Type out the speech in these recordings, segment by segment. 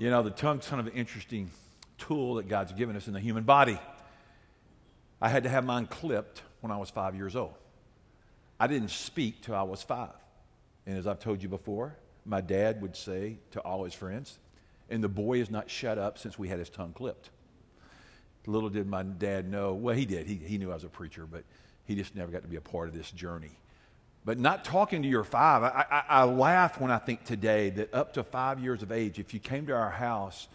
You know, the tongue's kind of an interesting tool that God's given us in the human body. I had to have mine clipped when I was five years old. I didn't speak till I was five. And as I've told you before, my dad would say to all his friends, and the boy has not shut up since we had his tongue clipped. Little did my dad know, well, he did. He, he knew I was a preacher, but he just never got to be a part of this journey. But not talking to your five, I, I, I laugh when I think today that up to five years of age, if you came to our house,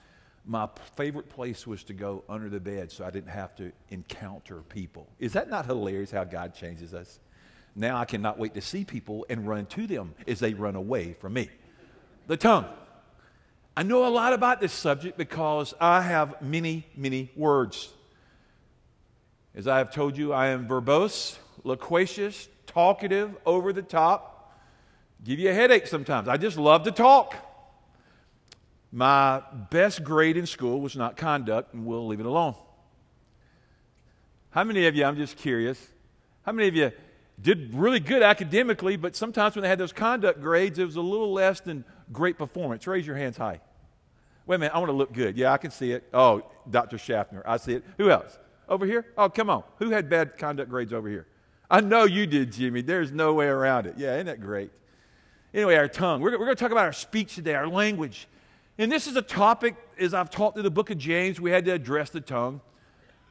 my favorite place was to go under the bed so I didn't have to encounter people. Is that not hilarious how God changes us? Now I cannot wait to see people and run to them as they run away from me. The tongue. I know a lot about this subject because I have many, many words. As I have told you, I am verbose, loquacious, talkative, over the top, give you a headache sometimes. I just love to talk. My best grade in school was not conduct, and we'll leave it alone. How many of you, I'm just curious, how many of you did really good academically, but sometimes when they had those conduct grades, it was a little less than great performance? Raise your hands high. Wait a minute, I want to look good. Yeah, I can see it. Oh, Dr. Schaffner, I see it. Who else? Over here? Oh, come on. Who had bad conduct grades over here? I know you did, Jimmy. There's no way around it. Yeah, isn't that great? Anyway, our tongue. We're, we're going to talk about our speech today, our language. And this is a topic, as I've taught through the book of James, we had to address the tongue.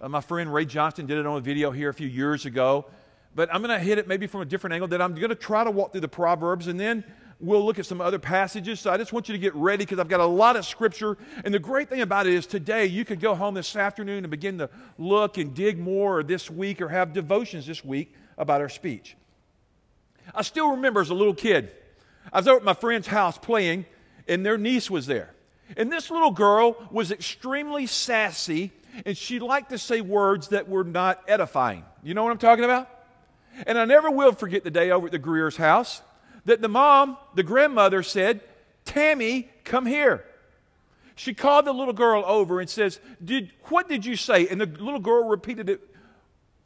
Uh, my friend Ray Johnston did it on a video here a few years ago. But I'm going to hit it maybe from a different angle. That I'm going to try to walk through the Proverbs and then we'll look at some other passages. So I just want you to get ready because I've got a lot of scripture. And the great thing about it is today you could go home this afternoon and begin to look and dig more this week or have devotions this week about our speech. I still remember as a little kid, I was over at my friend's house playing, and their niece was there. And this little girl was extremely sassy, and she liked to say words that were not edifying. You know what I'm talking about? And I never will forget the day over at the Greer's house that the mom, the grandmother, said, Tammy, come here. She called the little girl over and says, did, What did you say? And the little girl repeated it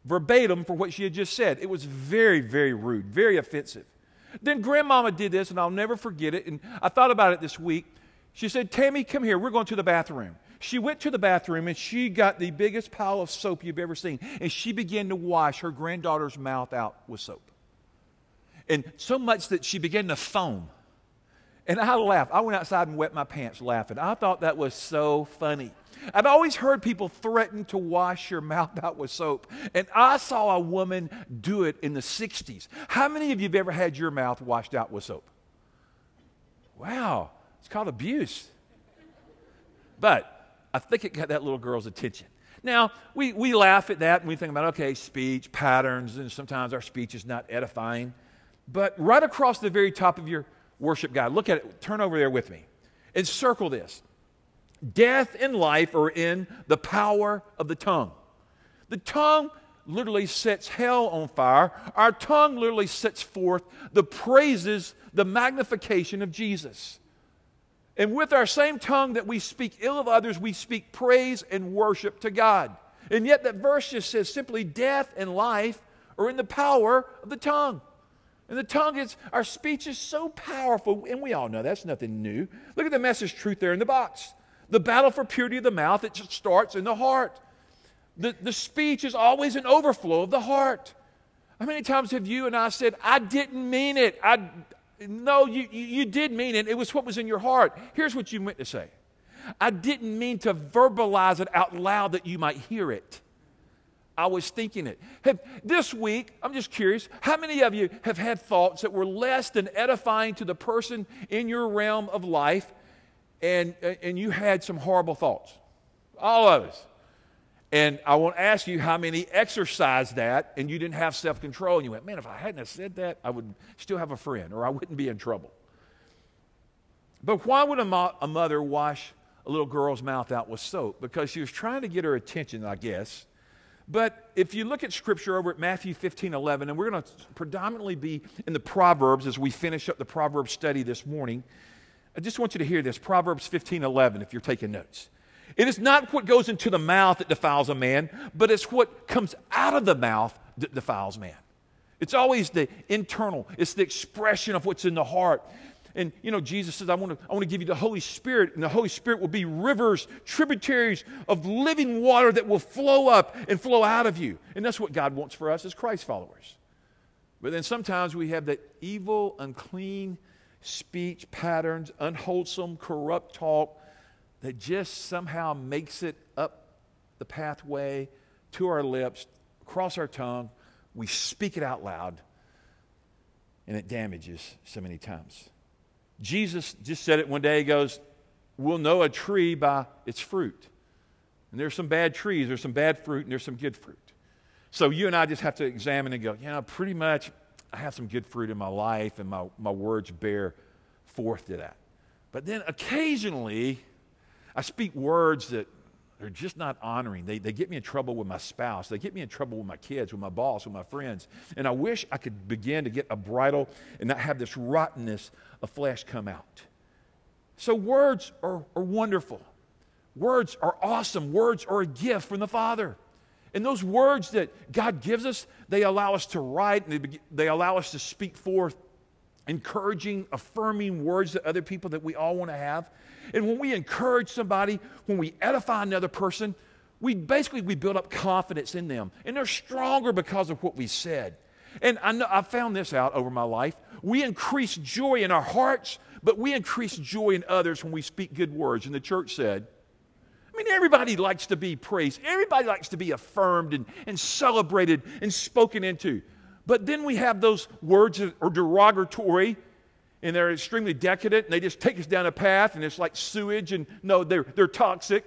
verbatim for what she had just said. It was very, very rude, very offensive. Then grandmama did this, and I'll never forget it. And I thought about it this week. She said, Tammy, come here. We're going to the bathroom. She went to the bathroom and she got the biggest pile of soap you've ever seen. And she began to wash her granddaughter's mouth out with soap. And so much that she began to foam. And I laughed. I went outside and wet my pants laughing. I thought that was so funny. I've always heard people threaten to wash your mouth out with soap. And I saw a woman do it in the 60s. How many of you have ever had your mouth washed out with soap? Wow. It's called abuse. But I think it got that little girl's attention. Now, we, we laugh at that and we think about, okay, speech, patterns, and sometimes our speech is not edifying. But right across the very top of your worship guide, look at it, turn over there with me, and circle this. Death and life are in the power of the tongue. The tongue literally sets hell on fire. Our tongue literally sets forth the praises, the magnification of Jesus. And with our same tongue that we speak ill of others, we speak praise and worship to God. And yet, that verse just says simply death and life are in the power of the tongue. And the tongue is, our speech is so powerful, and we all know that's nothing new. Look at the message truth there in the box. The battle for purity of the mouth, it just starts in the heart. The, the speech is always an overflow of the heart. How many times have you and I said, I didn't mean it? I, no, you, you did mean it. It was what was in your heart. Here's what you meant to say I didn't mean to verbalize it out loud that you might hear it. I was thinking it. Have, this week, I'm just curious, how many of you have had thoughts that were less than edifying to the person in your realm of life and, and you had some horrible thoughts? All of us. And I want to ask you how many exercised that and you didn't have self control and you went, man, if I hadn't said that, I would still have a friend or I wouldn't be in trouble. But why would a, mo- a mother wash a little girl's mouth out with soap? Because she was trying to get her attention, I guess. But if you look at scripture over at Matthew 15 11, and we're going to predominantly be in the Proverbs as we finish up the Proverbs study this morning, I just want you to hear this Proverbs 15 11 if you're taking notes. It is not what goes into the mouth that defiles a man, but it's what comes out of the mouth that defiles man. It's always the internal, it's the expression of what's in the heart. And, you know, Jesus says, I want to, I want to give you the Holy Spirit, and the Holy Spirit will be rivers, tributaries of living water that will flow up and flow out of you. And that's what God wants for us as Christ followers. But then sometimes we have that evil, unclean speech patterns, unwholesome, corrupt talk that just somehow makes it up the pathway to our lips, across our tongue. We speak it out loud, and it damages so many times. Jesus just said it one day. He goes, We'll know a tree by its fruit. And there's some bad trees, there's some bad fruit, and there's some good fruit. So you and I just have to examine and go, you know, pretty much I have some good fruit in my life, and my, my words bear forth to that. But then occasionally, I speak words that are just not honoring. They, they get me in trouble with my spouse. They get me in trouble with my kids, with my boss, with my friends. And I wish I could begin to get a bridle and not have this rottenness of flesh come out. So, words are, are wonderful. Words are awesome. Words are a gift from the Father. And those words that God gives us, they allow us to write and they, they allow us to speak forth encouraging, affirming words to other people that we all want to have. And when we encourage somebody, when we edify another person, we basically we build up confidence in them. And they're stronger because of what we said. And I, know, I found this out over my life. We increase joy in our hearts, but we increase joy in others when we speak good words. And the church said, I mean, everybody likes to be praised. Everybody likes to be affirmed and, and celebrated and spoken into. But then we have those words that are derogatory and they're extremely decadent and they just take us down a path and it's like sewage and no, they're, they're toxic.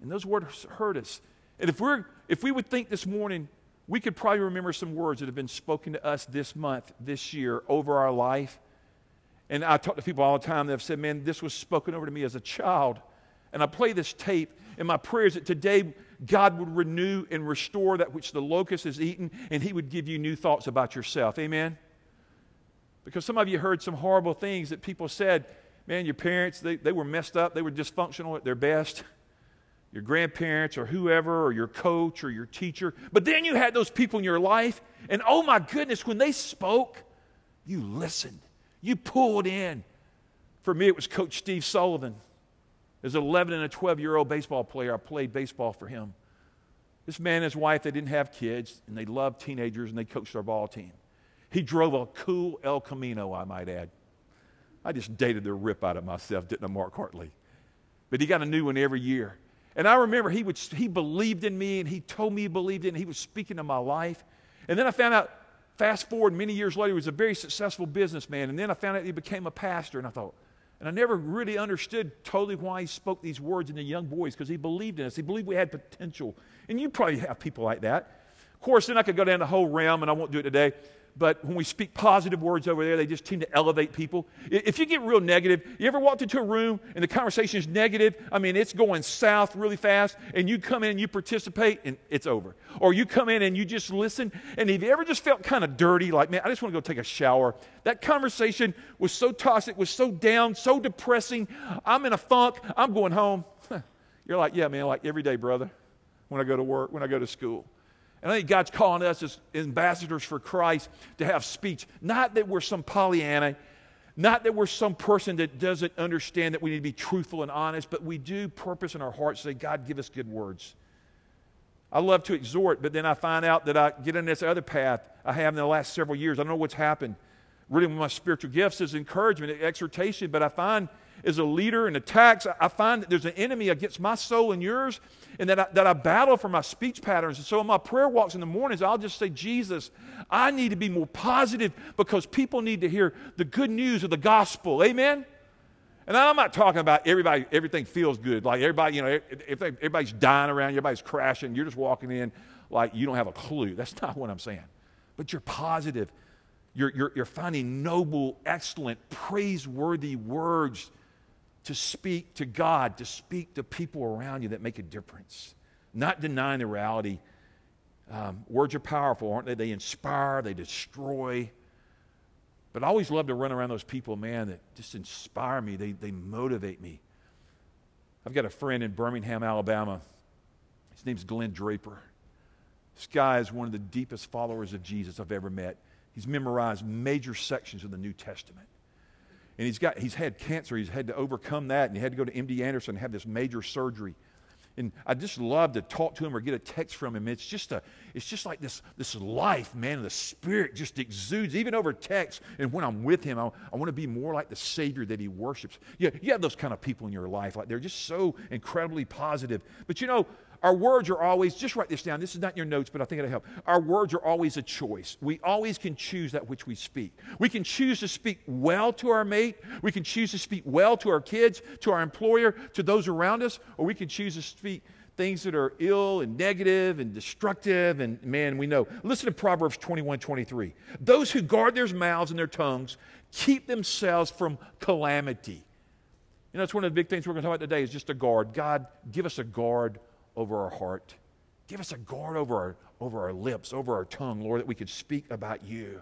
And those words hurt us. And if, we're, if we would think this morning, we could probably remember some words that have been spoken to us this month, this year, over our life. And I talk to people all the time that have said, man, this was spoken over to me as a child. And I play this tape, and my prayer is that today God would renew and restore that which the locust has eaten, and He would give you new thoughts about yourself. Amen? Because some of you heard some horrible things that people said. Man, your parents, they, they were messed up, they were dysfunctional at their best. Your grandparents, or whoever, or your coach, or your teacher. But then you had those people in your life, and oh my goodness, when they spoke, you listened, you pulled in. For me, it was Coach Steve Sullivan. As an 11 and a 12 year old baseball player, I played baseball for him. This man and his wife, they didn't have kids, and they loved teenagers, and they coached our ball team. He drove a cool El Camino, I might add. I just dated the rip out of myself, didn't I, Mark Hartley? But he got a new one every year. And I remember he, would, he believed in me, and he told me he believed in me. He was speaking to my life. And then I found out, fast forward many years later, he was a very successful businessman. And then I found out he became a pastor, and I thought, and I never really understood totally why he spoke these words in the young boys because he believed in us. He believed we had potential. And you probably have people like that. Of course, then I could go down the whole realm, and I won't do it today but when we speak positive words over there, they just tend to elevate people. If you get real negative, you ever walked into a room and the conversation is negative? I mean, it's going south really fast, and you come in and you participate, and it's over. Or you come in and you just listen, and have you ever just felt kind of dirty, like, man, I just want to go take a shower? That conversation was so toxic, was so down, so depressing. I'm in a funk. I'm going home. You're like, yeah, man, like every day, brother, when I go to work, when I go to school. And I think God's calling us as ambassadors for Christ to have speech. Not that we're some Pollyanna, not that we're some person that doesn't understand that we need to be truthful and honest, but we do purpose in our hearts say, God, give us good words. I love to exhort, but then I find out that I get in this other path I have in the last several years. I don't know what's happened. Really, with my spiritual gifts is encouragement, exhortation, but I find as a leader and attacks, I find that there's an enemy against my soul and yours, and that I, that I battle for my speech patterns. And so in my prayer walks in the mornings, I'll just say, Jesus, I need to be more positive because people need to hear the good news of the gospel. Amen? And I'm not talking about everybody, everything feels good. Like everybody, you know, if everybody's dying around, everybody's crashing, you're just walking in like you don't have a clue. That's not what I'm saying. But you're positive. You're, you're, you're finding noble, excellent, praiseworthy words to speak to God, to speak to people around you that make a difference, not denying the reality. Um, words are powerful, aren't they? They inspire, they destroy. But I always love to run around those people, man, that just inspire me, they, they motivate me. I've got a friend in Birmingham, Alabama. His name's Glenn Draper. This guy is one of the deepest followers of Jesus I've ever met. He's memorized major sections of the New Testament. And he's got he's had cancer. He's had to overcome that, and he had to go to MD Anderson and have this major surgery. And I just love to talk to him or get a text from him. It's just a, it's just like this, this life, man. The spirit just exudes, even over text. And when I'm with him, I, I want to be more like the Savior that he worships. Yeah, you have those kind of people in your life. Like they're just so incredibly positive. But you know, our words are always, just write this down. This is not in your notes, but I think it'll help. Our words are always a choice. We always can choose that which we speak. We can choose to speak well to our mate. We can choose to speak well to our kids, to our employer, to those around us, or we can choose to speak things that are ill and negative and destructive. And man, we know. Listen to Proverbs 21 23. Those who guard their mouths and their tongues keep themselves from calamity. You know, it's one of the big things we're going to talk about today is just a guard. God, give us a guard over our heart. Give us a guard over our, over our lips, over our tongue, Lord, that we could speak about you.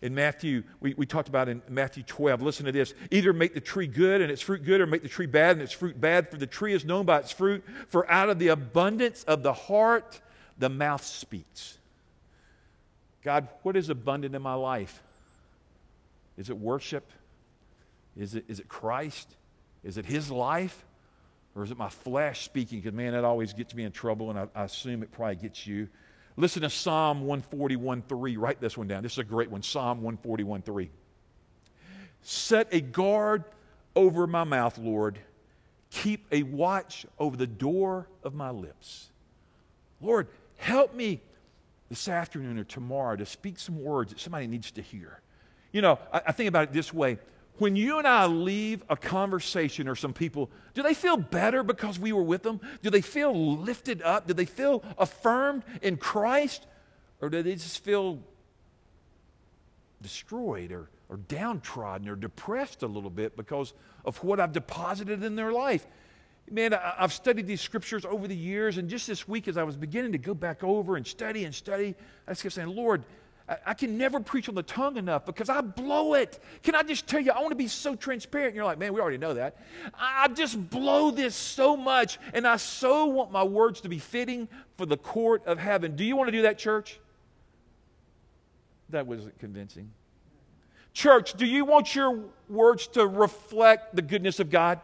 In Matthew, we, we talked about in Matthew 12, listen to this. Either make the tree good and its fruit good, or make the tree bad and its fruit bad, for the tree is known by its fruit. For out of the abundance of the heart, the mouth speaks. God, what is abundant in my life? Is it worship? Is it, is it Christ? Is it His life? Or is it my flesh speaking? Because, man, that always gets me in trouble, and I, I, assume it probably gets you. Listen to Psalm 141 3. Write this one down. This is a great one. Psalm 141 3. Set a guard over my mouth, Lord. Keep a watch over the door of my lips. Lord, help me this afternoon or tomorrow to speak some words that somebody needs to hear. You know, I, I think about it this way when you and I leave a conversation or some people, do they feel better because we were with them? Do they feel lifted up? Do they feel affirmed in Christ? Or do they just feel destroyed or, or downtrodden or depressed a little bit because of what I've deposited in their life? Man, I, I've studied these scriptures over the years, and just this week, as I was beginning to go back over and study and study, I just kept saying, Lord, I can never preach on the tongue enough because I blow it. Can I just tell you, I want to be so transparent. And you're like, man, we already know that. I just blow this so much, and I so want my words to be fitting for the court of heaven. Do you want to do that, church? That wasn't convincing. Church, do you want your words to reflect the goodness of God?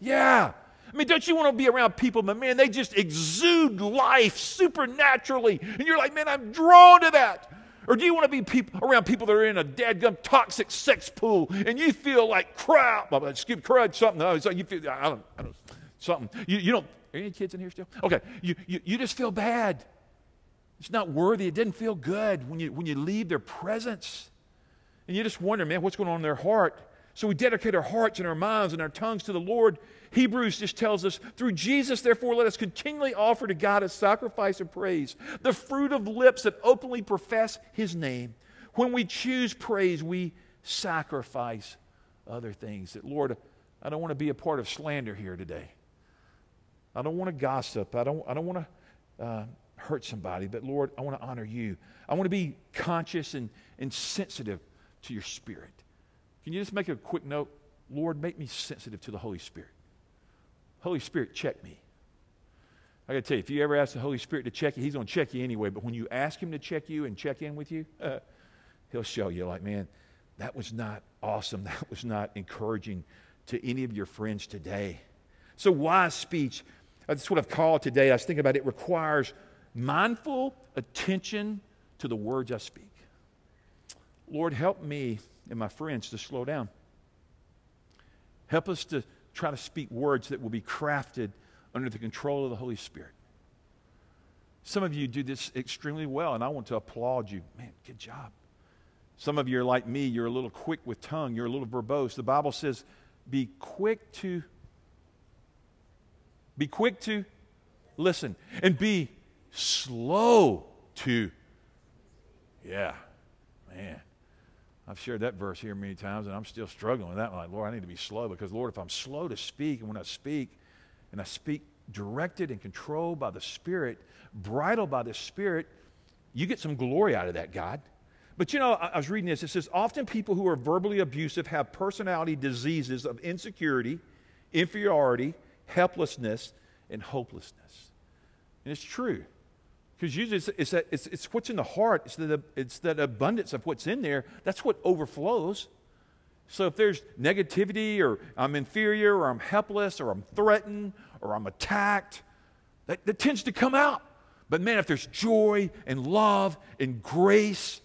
Yeah. I mean, don't you want to be around people, but man, they just exude life supernaturally. And you're like, man, I'm drawn to that. Or do you want to be people, around people that are in a dadgum toxic sex pool and you feel like crap? Excuse crud, something. No, so you feel, I don't, I don't, something. You, you don't, are any kids in here still? Okay. You, you, you just feel bad. It's not worthy. It didn't feel good when you, when you leave their presence. And you just wonder, man, what's going on in their heart? So we dedicate our hearts and our minds and our tongues to the Lord. Hebrews just tells us, through Jesus, therefore, let us continually offer to God a sacrifice of praise, the fruit of lips that openly profess His name. When we choose praise, we sacrifice other things. That, Lord, I don't want to be a part of slander here today. I don't want to gossip. I don't, I don't want to uh, hurt somebody. But, Lord, I want to honor you. I want to be conscious and, and sensitive to your spirit. Can you just make a quick note? Lord, make me sensitive to the Holy Spirit. Holy Spirit, check me. I got to tell you, if you ever ask the Holy Spirit to check you, He's going to check you anyway. But when you ask Him to check you and check in with you, uh, He'll show you, like, man, that was not awesome. That was not encouraging to any of your friends today. So, wise speech, that's what I've called today. I was thinking about it, requires mindful attention to the words I speak. Lord, help me and my friends to slow down. Help us to try to speak words that will be crafted under the control of the Holy Spirit. Some of you do this extremely well, and I want to applaud you. Man, good job. Some of you are like me, you're a little quick with tongue, you're a little verbose. The Bible says, be quick to be quick to listen and be slow to yeah man I've shared that verse here many times, and I'm still struggling with that. I'm like, Lord, I need to be slow because, Lord, if I'm slow to speak, and when I speak, and I speak directed and controlled by the Spirit, bridled by the Spirit, you get some glory out of that, God. But you know, I, was reading this. It says, often people who are verbally abusive have personality diseases of insecurity, inferiority, helplessness, and hopelessness. And it's true. Because usually it's, it's, that, it's, it's, what's in the heart, it's, the, it's that abundance of what's in there, that's what overflows. So if there's negativity or I'm inferior or I'm helpless or I'm threatened or I'm attacked, that, that tends to come out. But man, if there's joy and love and grace,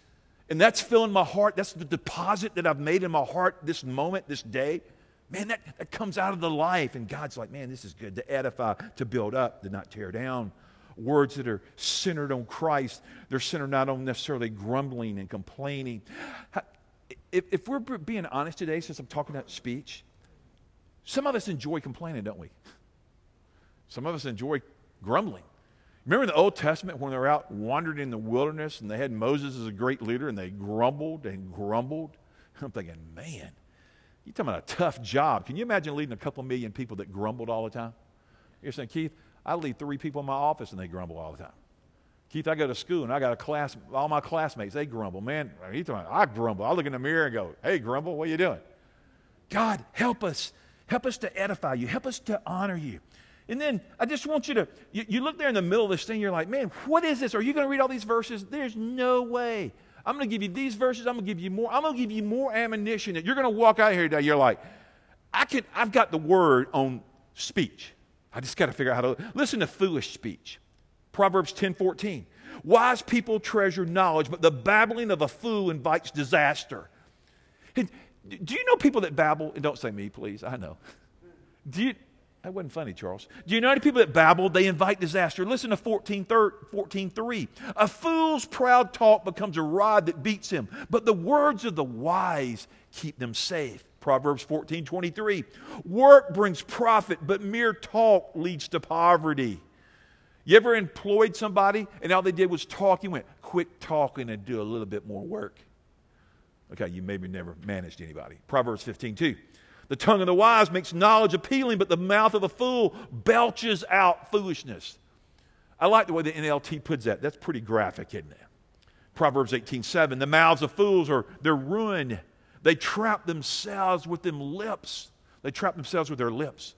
and that's filling my heart, that's the deposit that I've made in my heart this moment, this day, man, that, that comes out of the life. And God's like, man, this is good to edify, to build up, to not tear down. Words that are centered on Christ, they're centered not on necessarily grumbling and complaining. If, if we're being honest today, since I'm talking about speech, some of us enjoy complaining, don't we? Some of us enjoy grumbling. Remember in the Old Testament when they were out wandering in the wilderness and they had Moses as a great leader and they grumbled and grumbled? I'm thinking, man, you're talking about a tough job. Can you imagine leading a couple million people that grumbled all the time? You're saying, Keith, I lead three people in my office and they grumble all the time. Keith, I go to school and I got a class, all my classmates, they grumble. Man, talking, I grumble. I look in the mirror and go, hey, grumble, what are you doing? God, help us. Help us to edify you. Help us to honor you. And then I just want you to, you, you look there in the middle of this thing, you're like, man, what is this? Are you going to read all these verses? There's no way. I'm going to give you these verses. I'm going to give you more. I'm going to give you more ammunition that you're going to walk out here today. You're like, I can, I've got the word on speech. I just got to figure out how to listen to foolish speech. Proverbs 10 14. Wise people treasure knowledge, but the babbling of a fool invites disaster. And do you know people that babble? And don't say me, please. I know. Do you, that wasn't funny, Charles. Do you know any people that babble? They invite disaster. Listen to 14, 14 3. A fool's proud talk becomes a rod that beats him, but the words of the wise keep them safe. Proverbs 14, 23. Work brings profit, but mere talk leads to poverty. You ever employed somebody and all they did was talk? You went, quit talking and do a little bit more work. Okay, you maybe never managed anybody. Proverbs 15, 2. The tongue of the wise makes knowledge appealing, but the mouth of a fool belches out foolishness. I like the way the NLT puts that. That's pretty graphic, isn't it? Proverbs 18:7. The mouths of fools are their ruin. They trap themselves with them lips. They trap themselves with their lips.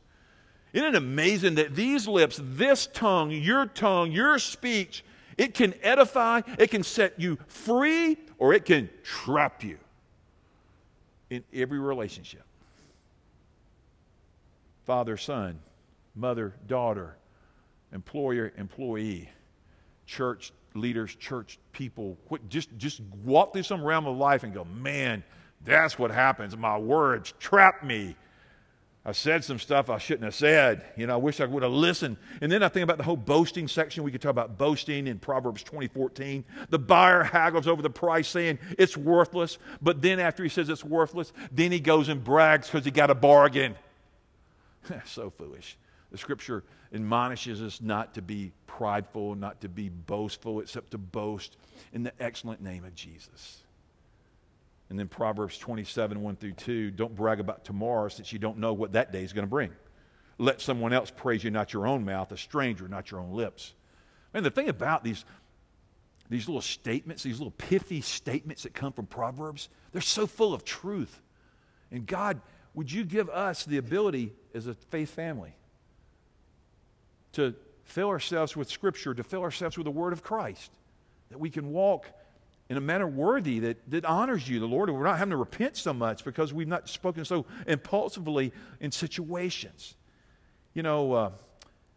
Isn't it amazing that these lips, this tongue, your tongue, your speech, it can edify, it can set you free, or it can trap you in every relationship father, son, mother, daughter, employer, employee, church leaders, church people. Just, just walk through some realm of life and go, man, that's what happens. My words trap me. I said some stuff I shouldn't have said. You know, I wish I would have listened. And then I think about the whole boasting section. We could talk about boasting in Proverbs 2014. The buyer haggles over the price, saying it's worthless. But then after he says it's worthless, then he goes and brags because he got a bargain. so foolish. The scripture admonishes us not to be prideful, not to be boastful, except to boast in the excellent name of Jesus. And then Proverbs 27, 1 through 2 don't brag about tomorrow since you don't know what that day is going to bring. Let someone else praise you, not your own mouth, a stranger, not your own lips. And the thing about these, these little statements, these little pithy statements that come from Proverbs, they're so full of truth. And God, would you give us the ability as a faith family to fill ourselves with Scripture, to fill ourselves with the Word of Christ, that we can walk in a manner worthy that, that honors you, the Lord. And we're not having to repent so much because we've not spoken so impulsively in situations. You know, uh,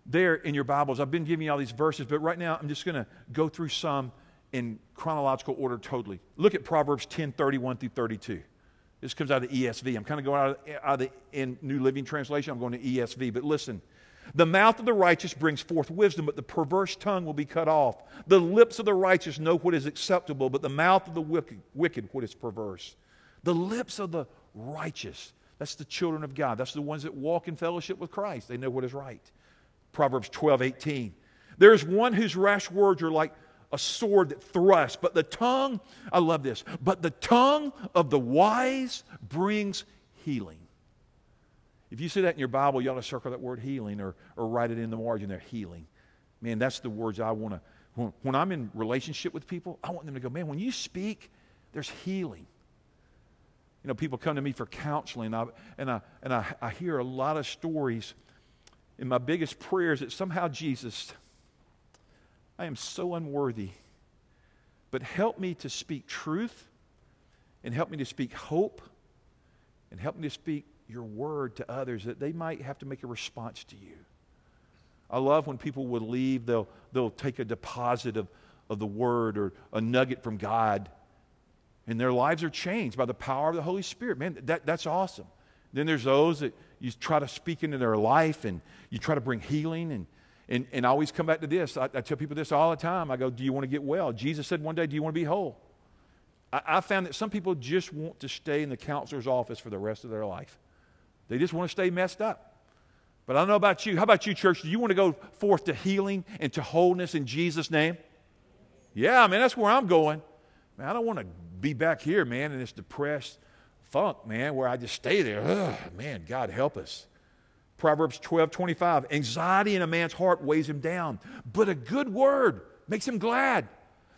there in your Bibles, I've been giving you all these verses, but right now I'm just going to go through some in chronological order totally. Look at Proverbs 10 31 through 32. This comes out of the ESV. I'm kind of going out of, out of the in New Living Translation. I'm going to ESV. But listen, the mouth of the righteous brings forth wisdom, but the perverse tongue will be cut off. The lips of the righteous know what is acceptable, but the mouth of the wicked, wicked what is perverse. The lips of the righteous, that's the children of God. That's the ones that walk in fellowship with Christ. They know what is right. Proverbs 12, 18. There is one whose rash words are like a sword that thrusts. But the tongue, I love this, but the tongue of the wise brings healing. If you see that in your Bible, you ought to circle that word healing or, or write it in the margin there, healing. Man, that's the words I want to, when, when I'm in relationship with people, I want them to go, man, when you speak, there's healing. You know, people come to me for counseling, and I, and, I, and I, I hear a lot of stories. And my biggest prayer is that somehow Jesus I am so unworthy. But help me to speak truth and help me to speak hope and help me to speak your word to others that they might have to make a response to you. I love when people will leave, they'll, they'll take a deposit of, of the word or a nugget from God, and their lives are changed by the power of the Holy Spirit. Man, that, that's awesome. Then there's those that you try to speak into their life and you try to bring healing. And, and, and I always come back to this. I, I tell people this all the time. I go, Do you want to get well? Jesus said one day, Do you want to be whole? I, I found that some people just want to stay in the counselor's office for the rest of their life. They just want to stay messed up. But I don't know about you. How about you, church? Do you want to go forth to healing and to wholeness in Jesus' name? Yeah, I mean, that's where I'm going. Man, I don't want to be back here, man, in this depressed funk, man, where I just stay there. Ugh, man, God help us. Proverbs 12, 25. Anxiety in a man's heart weighs him down, but a good word makes him glad.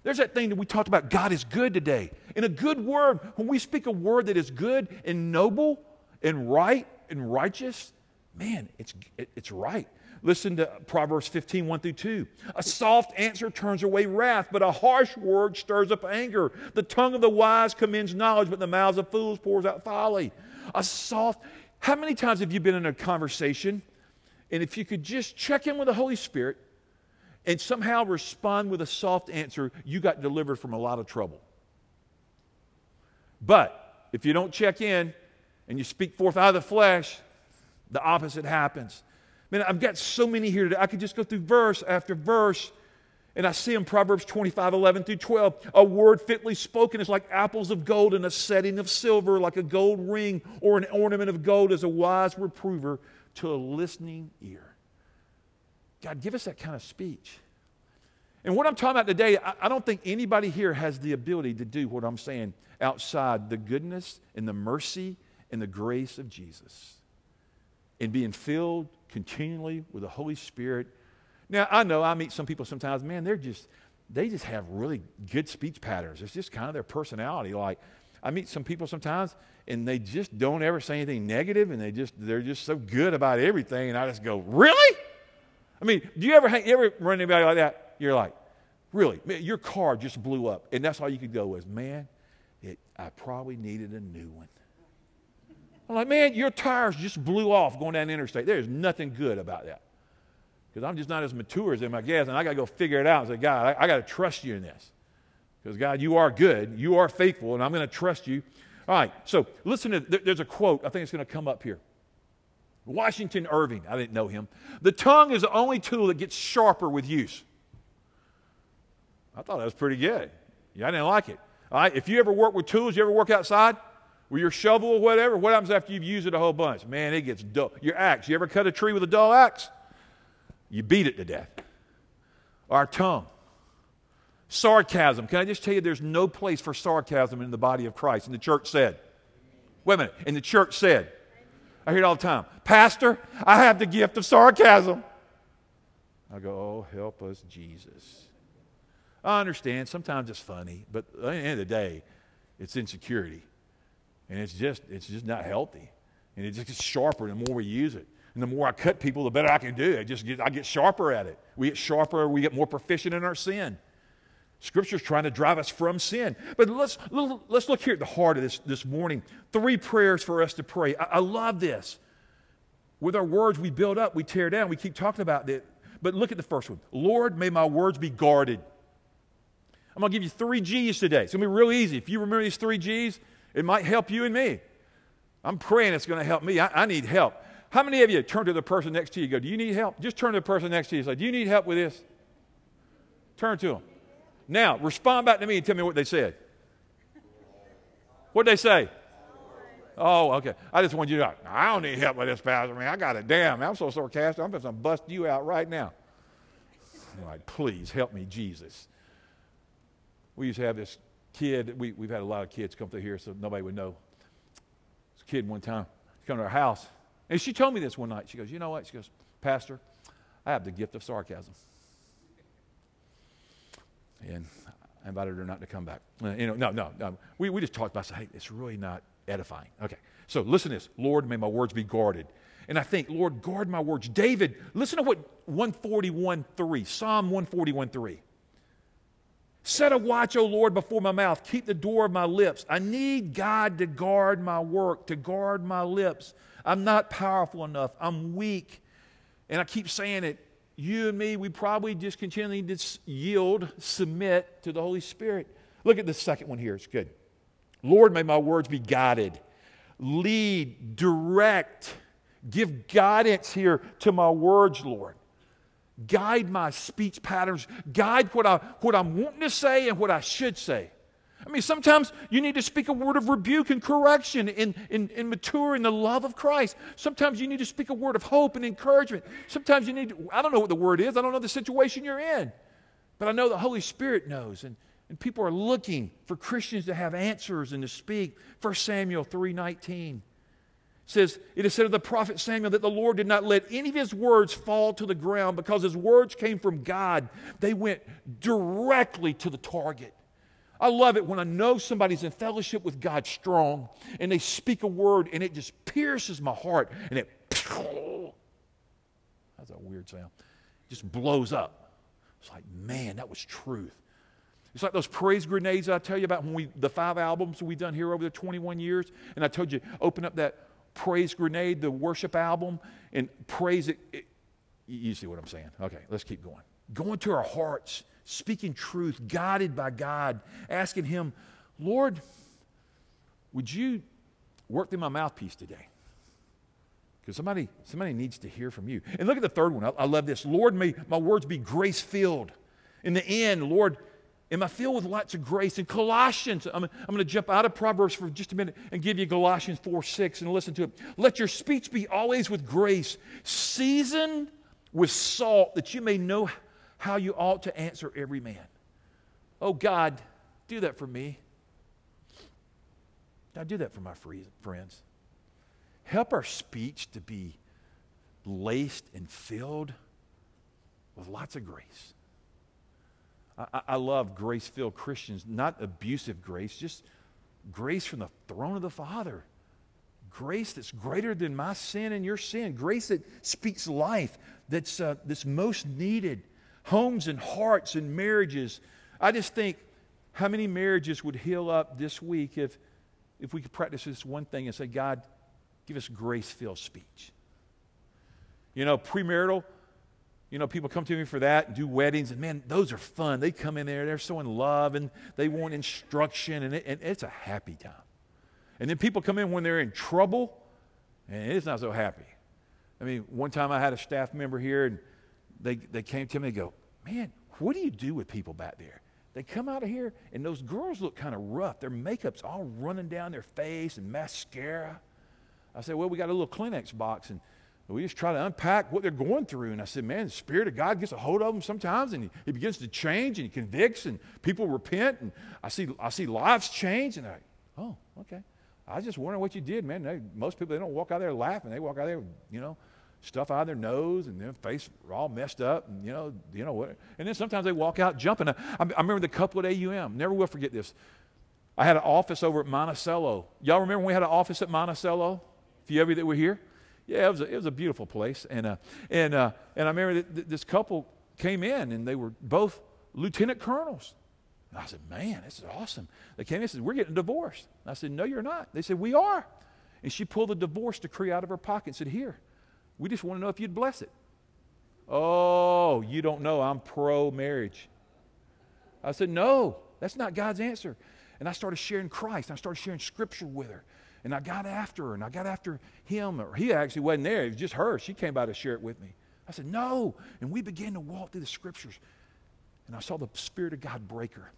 There's that thing that we talked about God is good today. In a good word, when we speak a word that is good and noble and right and righteous, man, it's, it's right. Listen to Proverbs 15, 1 through 2. A soft answer turns away wrath, but a harsh word stirs up anger. The tongue of the wise commends knowledge, but the mouths of fools pours out folly. A soft, how many times have you been in a conversation? And if you could just check in with the Holy Spirit and somehow respond with a soft answer, you got delivered from a lot of trouble. But if you don't check in and you speak forth out of the flesh, the opposite happens. Man, I've got so many here today. I could just go through verse after verse. And I see in Proverbs 25, 11 through 12, a word fitly spoken is like apples of gold in a setting of silver, like a gold ring or an ornament of gold as a wise reprover to a listening ear. God, give us that kind of speech. And what I'm talking about today, I, I don't think anybody here has the ability to do what I'm saying outside the goodness and the mercy and the grace of Jesus and being filled continually with the Holy Spirit. Now, I know I meet some people sometimes, man, they're just, they just have really good speech patterns. It's just kind of their personality. Like, I meet some people sometimes and they just don't ever say anything negative and they just, they're just so good about everything. And I just go, really? I mean, do you ever, you ever run anybody like that? You're like, really? Man, your car just blew up. And that's all you could go with, man, it, I probably needed a new one. I'm like, man, your tires just blew off going down the interstate. There's nothing good about that. Because I'm just not as mature as in my gas, and I got to go figure it out and say, God, I, I got to trust you in this. Because, God, you are good, you are faithful, and I'm going to trust you. All right, so listen to there's a quote, I think it's going to come up here. Washington Irving, I didn't know him. The tongue is the only tool that gets sharper with use. I thought that was pretty good. Yeah, I didn't like it. All right, if you ever work with tools, you ever work outside? With your shovel or whatever, what happens after you've used it a whole bunch? Man, it gets dull. Your axe, you ever cut a tree with a dull axe? You beat it to death. Our tongue. Sarcasm. Can I just tell you, there's no place for sarcasm in the body of Christ. And the church said, wait a minute, and the church said, I hear it all the time, Pastor, I have the gift of sarcasm. I go, oh, help us, Jesus. I understand. Sometimes it's funny, but at the end of the day, it's insecurity. And it's just, it's just not healthy. And it just gets sharper the more we use it. And the more I cut people, the better I can do. It. I just get, I get sharper at it. We get sharper, we get more proficient in our sin. Scripture's trying to drive us from sin. But let's, let's look here at the heart of this this morning. Three prayers for us to pray. I, I love this. With our words, we build up, we tear down, we keep talking about it. But look at the first one Lord, may my words be guarded. I'm going to give you three G's today. It's going to be real easy. If you remember these three G's, it might help you and me. I'm praying it's going to help me. I, I, need help. How many of you turn to the person next to you go, Do you need help? Just turn to the person next to you and say, Do you need help with this? Turn to them. Now, respond back to me and tell me what they said. What'd they say? Oh, okay. I just want you to know, I don't need help with this, Pastor. Man, I got it. Damn, I'm so sarcastic. I'm going to bust you out right now. I'm like, please help me, Jesus. We used to have this kid, we, we've had a lot of kids come through here, so nobody would know. This kid one time come to our house, and she told me this one night. She goes, You know what? She goes, Pastor, I have the gift of sarcasm. And I invited her not to come back. Uh, you know, no, no, no. We, we just talked about, hey, it's really not edifying. Okay. So listen to this. Lord, may my words be guarded. And I think, Lord, guard my words. David, listen to what 141.3, Psalm 141.3 Set a watch, O Lord, before my mouth. Keep the door of my lips. I need God to guard my work, to guard my lips. I'm not powerful enough. I'm weak. And I keep saying it. You and me, we probably just continually just yield, submit to the Holy Spirit. Look at the second one here. It's good. Lord, may my words be guided, lead, direct, give guidance here to my words, Lord guide my speech patterns, guide what, I, what I'm wanting to say and what I should say. I mean, sometimes you need to speak a word of rebuke and correction and, in, in mature in the love of Christ. Sometimes you need to speak a word of hope and encouragement. Sometimes you need to, I don't know what the word is, I don't know the situation you're in, but I know the Holy Spirit knows. And, and people are looking for Christians to have answers and to speak. 1 Samuel 3.19 says, It is said of the prophet Samuel that the Lord did not let any of his words fall to the ground because his words came from God. They went directly to the target. I love it when I know somebody's in fellowship with God strong and they speak a word and it just pierces my heart and it, that's a weird sound, just blows up. It's like, man, that was truth. It's like those praise grenades I tell you about when we, the five albums we've done here over the 21 years. And I told you, open up that Praise Grenade, the worship album, and praise it, it. You see what I'm saying? Okay, let's keep going. Going to our hearts, speaking truth, guided by God, asking Him, Lord, would you work through my mouthpiece today? Because somebody, somebody needs to hear from you. And look at the third one. I, I love this. Lord, may my words be grace filled. In the end, Lord, Am I filled with lots of grace? In Colossians, I'm, I'm going to jump out of Proverbs for just a minute and give you Galatians 4 6 and listen to it. Let your speech be always with grace, seasoned with salt, that you may know how you ought to answer every man. Oh, God, do that for me. God, do that for my friends. Help our speech to be laced and filled with lots of grace. I, I love grace filled Christians, not abusive grace, just grace from the throne of the Father. Grace that's greater than my sin and your sin. Grace that speaks life, that's, uh, that's most needed. Homes and hearts and marriages. I just think how many marriages would heal up this week if, if we could practice this one thing and say, God, give us grace filled speech. You know, premarital, you know, people come to me for that and do weddings, and man, those are fun. They come in there, they're so in love, and they want instruction, and, it, and it's a happy time. And then people come in when they're in trouble, and it's not so happy. I mean, one time I had a staff member here, and they, they came to me and go, Man, what do you do with people back there? They come out of here, and those girls look kind of rough. Their makeup's all running down their face and mascara. I said, Well, we got a little Kleenex box, and we just try to unpack what they're going through. And I said, man, the Spirit of God gets a hold of them sometimes and he, begins to change and he convicts and people repent. And I see, I see lives change. And I, oh, okay. I was just wondering what you did, man. They, most people, they don't walk out there laughing. They walk out there, you know, stuff out of their nose and their face all messed up. And, you know, you know what? And then sometimes they walk out jumping. I, I remember the couple at AUM. Never will forget this. I had an office over at Monticello. Y'all remember when we had an office at Monticello? A few of you that were here? Yeah, it was a, it was a beautiful place. And, uh, and, uh, and I remember that this couple came in and they were both lieutenant colonels. And I said, man, this is awesome. They came in and said, we're getting divorced. And I said, no, you're not. They said, we are. And she pulled the divorce decree out of her pocket and said, here, we just want to know if you'd bless it. Oh, you don't know I'm pro marriage. I said, no, that's not God's answer. And I started sharing Christ. I started sharing scripture with her. And I got after her and I got after him, or he actually wasn't there. It was just her. She came by to share it with me. I said, No. And we began to walk through the scriptures. And I saw the Spirit of God break her.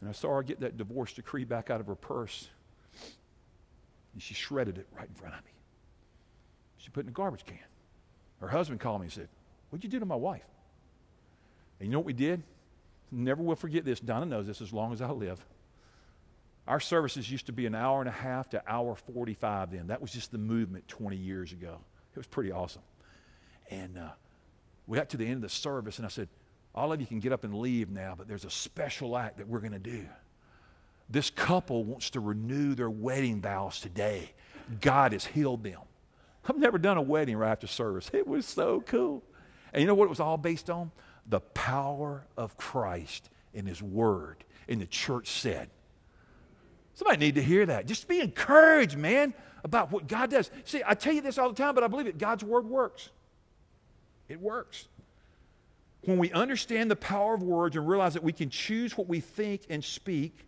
And I saw her get that divorce decree back out of her purse. And she shredded it right in front of me. She put it in a garbage can. Her husband called me and said, What'd you do to my wife? And you know what we did? Never will forget this. Donna knows this as long as I live. Our services used to be an hour and a half to hour 45 then. That was just the movement 20 years ago. It was pretty awesome. And uh, we got to the end of the service, and I said, All of you can get up and leave now, but there's a special act that we're going to do. This couple wants to renew their wedding vows today. God has healed them. I've never done a wedding right after service. It was so cool. And you know what it was all based on? the power of Christ in His Word. And the church said, Somebody need to hear that. Just be encouraged, man, about what God does. See, I tell you this all the time, but I believe it. God's Word works. It works. When we understand the power of words and realize that we can choose what we think and speak,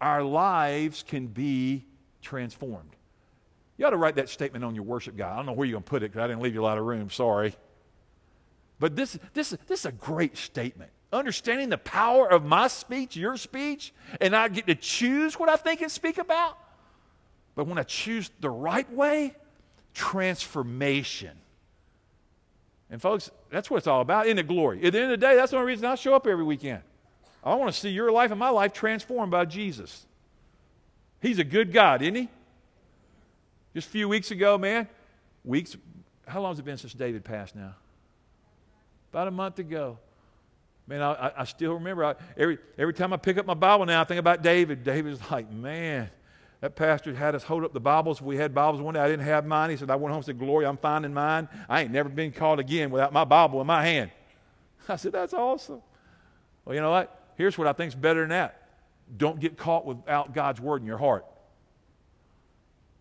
our lives can be transformed. You ought to write that statement on your worship guide. I don't know where you're going to put it because I didn't leave you a lot of room. Sorry. But this, this, this is a great statement. Understanding the power of my speech, your speech, and I get to choose what I think and speak about. But when I choose the right way, transformation. And folks, that's what it's all about. In the glory? At the end of the day, that's the only reason I show up every weekend. I want to see your life and my life transformed by Jesus. He's a good God, isn't he? Just a few weeks ago, man, weeks, how long has it been since David passed now? About a month ago. Man, I, I still remember. I, every, every time I pick up my Bible now, I think about David. David's like, man, that pastor had us hold up the Bibles. We had Bibles one day. I didn't have mine. He said, I went home and said, Glory, I'm finding mine. I ain't never been called again without my Bible in my hand. I said, That's awesome. Well, you know what? Here's what I think's better than that. Don't get caught without God's word in your heart.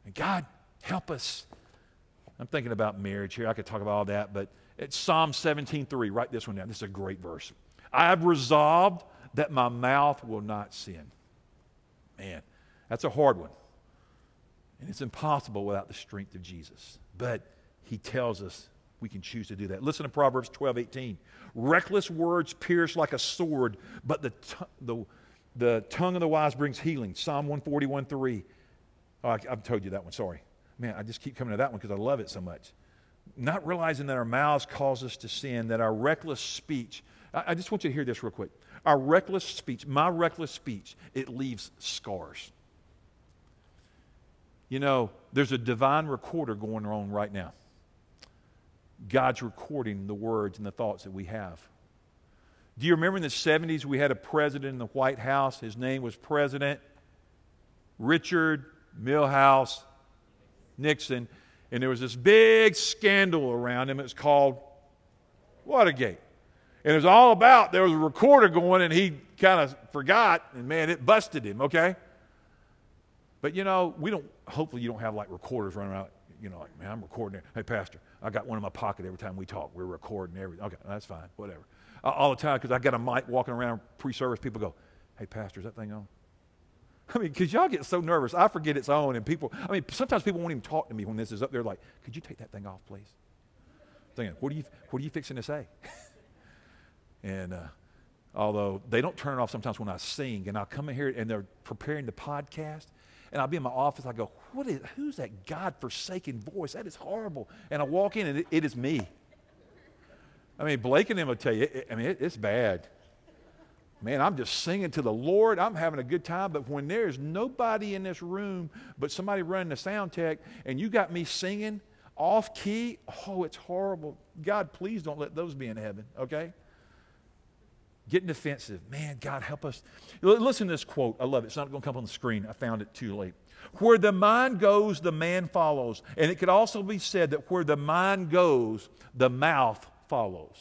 And God, Help us. I'm thinking about marriage here. I could talk about all that, but it's Psalm 17:3. Write this one down. This is a great verse. I have resolved that my mouth will not sin. Man, that's a hard one. And it's impossible without the strength of Jesus. But he tells us we can choose to do that. Listen to Proverbs 12, 18. Reckless words pierce like a sword, but the, t- the, the tongue of the wise brings healing. Psalm 141, 3. Oh, I, I've told you that one, sorry. Man, I just keep coming to that one because I love it so much. Not realizing that our mouths cause us to sin, that our reckless speech, I, I just want you to hear this real quick. Our reckless speech, my reckless speech, it leaves scars. You know, there's a divine recorder going on right now. God's recording the words and the thoughts that we have. Do you remember in the 70s we had a president in the White House? His name was President Richard Milhous Nixon, and there was this big scandal around him. It was called Watergate. And it was all about there was a recorder going, and he kind of forgot, and man, it busted him, okay? But you know, we don't, hopefully, you don't have like recorders running around, you know, like, man, I'm recording. Hey, Pastor, I got one in my pocket every time we talk. We're recording everything. Okay, that's fine, whatever. All the time, because I got a mic walking around pre service, people go, Hey, Pastor, is that thing on? I mean, because y'all get so nervous. I forget it's on, and people, I mean, sometimes people won't even talk to me when this is up there, like, could you take that thing off, please? Thinking, what are you, what are you fixing to say? and uh, although they don't turn it off sometimes when I sing, and I'll come in here and they're preparing the podcast, and I'll be in my office, I go, what is, who's that God forsaken voice? That is horrible. And I walk in, and it, it is me. I mean, Blake and them will tell you, it, I mean, it, it's bad man, I'm just singing to the Lord. I'm having a good time. But when there's nobody in this room but somebody running the sound tech and you got me singing off key, oh, it's horrible. God, please don't let those be in heaven, okay? Getting defensive. Man, God, help us. Listen to this quote. I love it. It's not going to come on the screen. I found it too late. Where the mind goes, the man follows. And it could also be said that where the mind goes, the mouth follows.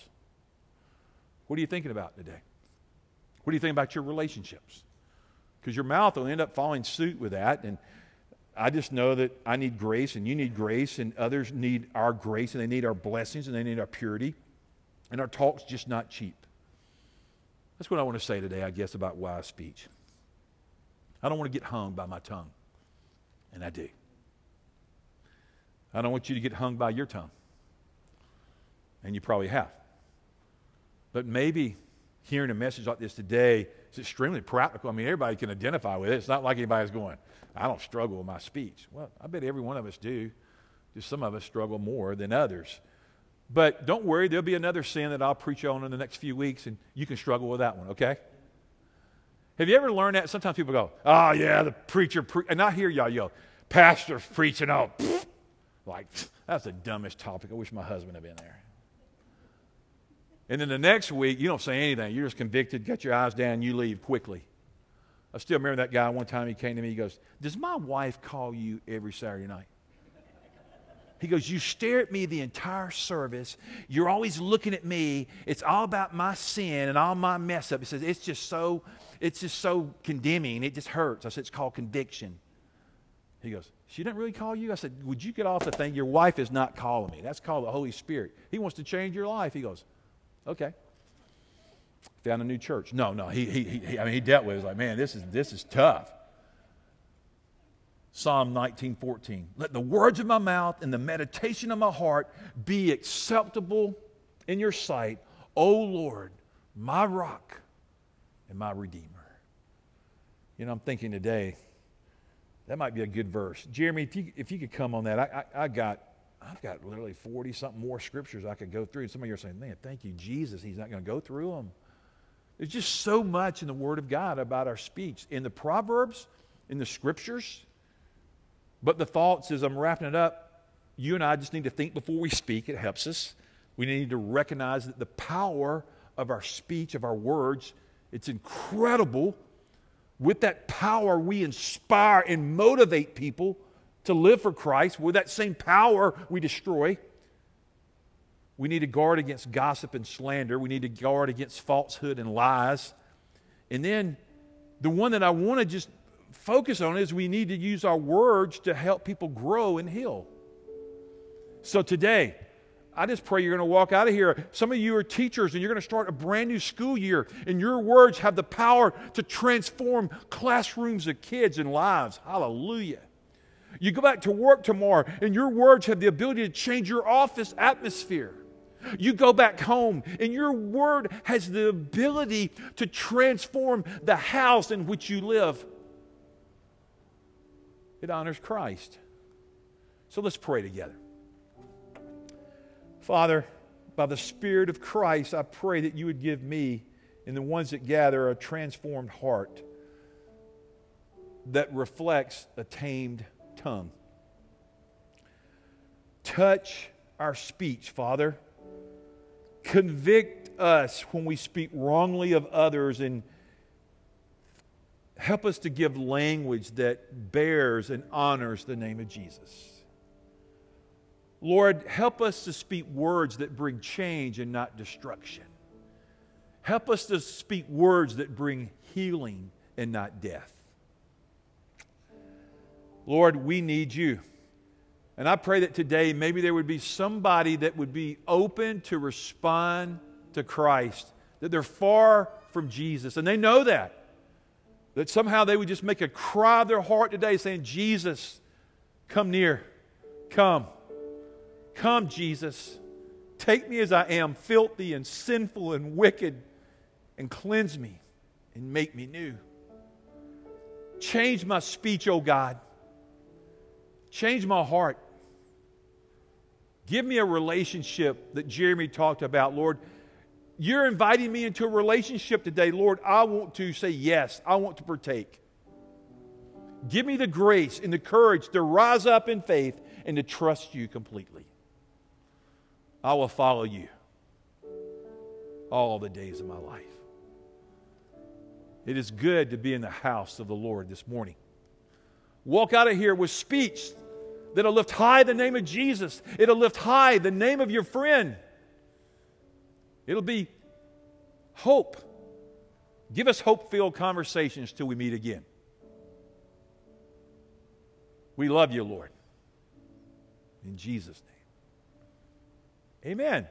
What are you thinking about today? What do you think about your relationships? Because your mouth will end up following suit with that. And I just know that I need grace and you need grace and others need our grace and they need our blessings and they need our purity. And our talk's just not cheap. That's what I want to say today, I guess, about wise speech. I don't want to get hung by my tongue. And I do. I don't want you to get hung by your tongue. And you probably have. But maybe hearing a message like this today is extremely practical. I mean, everybody can identify with it. It's not like anybody's going, I don't struggle with my speech. Well, I bet every one of us do. Just some of us struggle more than others. But don't worry, there'll be another sin that I'll preach on in the next few weeks, and you can struggle with that one, okay? Have you ever learned that? Sometimes people go, oh, yeah, the preacher, pre-. and I hear y'all yell, pastor's preaching, oh, like, that's the dumbest topic. I wish my husband had been there. And then the next week, you don't say anything. You're just convicted, got your eyes down, you leave quickly. I still remember that guy one time he came to me, he goes, Does my wife call you every Saturday night? He goes, You stare at me the entire service. You're always looking at me. It's all about my sin and all my mess up. He says, It's just so, it's just so condemning. It just hurts. I said, It's called conviction. He goes, She didn't really call you? I said, Would you get off the thing? Your wife is not calling me. That's called the Holy Spirit. He wants to change your life. He goes, Okay. Found a new church. No, no. He, he, he I mean, he dealt with it. He was like, Man, this is, this is tough. Psalm 19:14. Let the words of my mouth and the meditation of my heart be acceptable in your sight, O Lord, my rock and my redeemer. You know, I'm thinking today, that might be a good verse. Jeremy, if you, if you could come on that, I, I, I got, I've got literally 40 something more scriptures I could go through. And some of you are saying, man, thank you, Jesus. He's not going to go through them. There's just so much in the Word of God about our speech. In the Proverbs, in the scriptures, but the thoughts, as I'm wrapping it up, you and I just need to think before we speak. It helps us. We need to recognize that the power of our speech, of our words, it's incredible. With that power, we inspire and motivate people to live for Christ. With that same power, we destroy. We need to guard against gossip and slander. We need to guard against falsehood and lies. And then the one that I want to just focus on is we need to use our words to help people grow and heal. So today, I just pray you're going to walk out of here. Some of you are teachers and you're going to start a brand new school year, and your words have the power to transform classrooms of kids and lives. Hallelujah. You go back to work tomorrow, and your words have the ability to change your office atmosphere. You go back home, and your word has the ability to transform the house in which you live it honors Christ. So let's pray together. Father, by the Spirit of Christ, I pray that you would give me and the ones that gather a transformed heart that reflects a tamed tongue. Touch our speech, Father. Convict us when we speak wrongly of others and Help us to give language that bears and honors the name of Jesus. Lord, help us to speak words that bring change and not destruction. Help us to speak words that bring healing and not death. Lord, we need you. And I pray that today maybe there would be somebody that would be open to respond to Christ, that they're far from Jesus, and they know that. That somehow they would just make a cry of their heart today saying, Jesus, come near. Come. Come, Jesus. Take me as I am, filthy and sinful and wicked, and cleanse me and make me new. Change my speech, O oh God. Change my heart. Give me a relationship that Jeremy talked about, Lord. You're inviting me into a relationship today. Lord, I want to say yes. I want to partake. Give me the grace and the courage to rise up in faith and to trust you completely. I will follow you all the days of my life. It is good to be in the house of the Lord this morning. Walk out of here with speech that'll lift high the name of Jesus, it'll lift high the name of your friend. It'll be hope. Give us hope filled conversations till we meet again. We love you, Lord. In Jesus' name. Amen.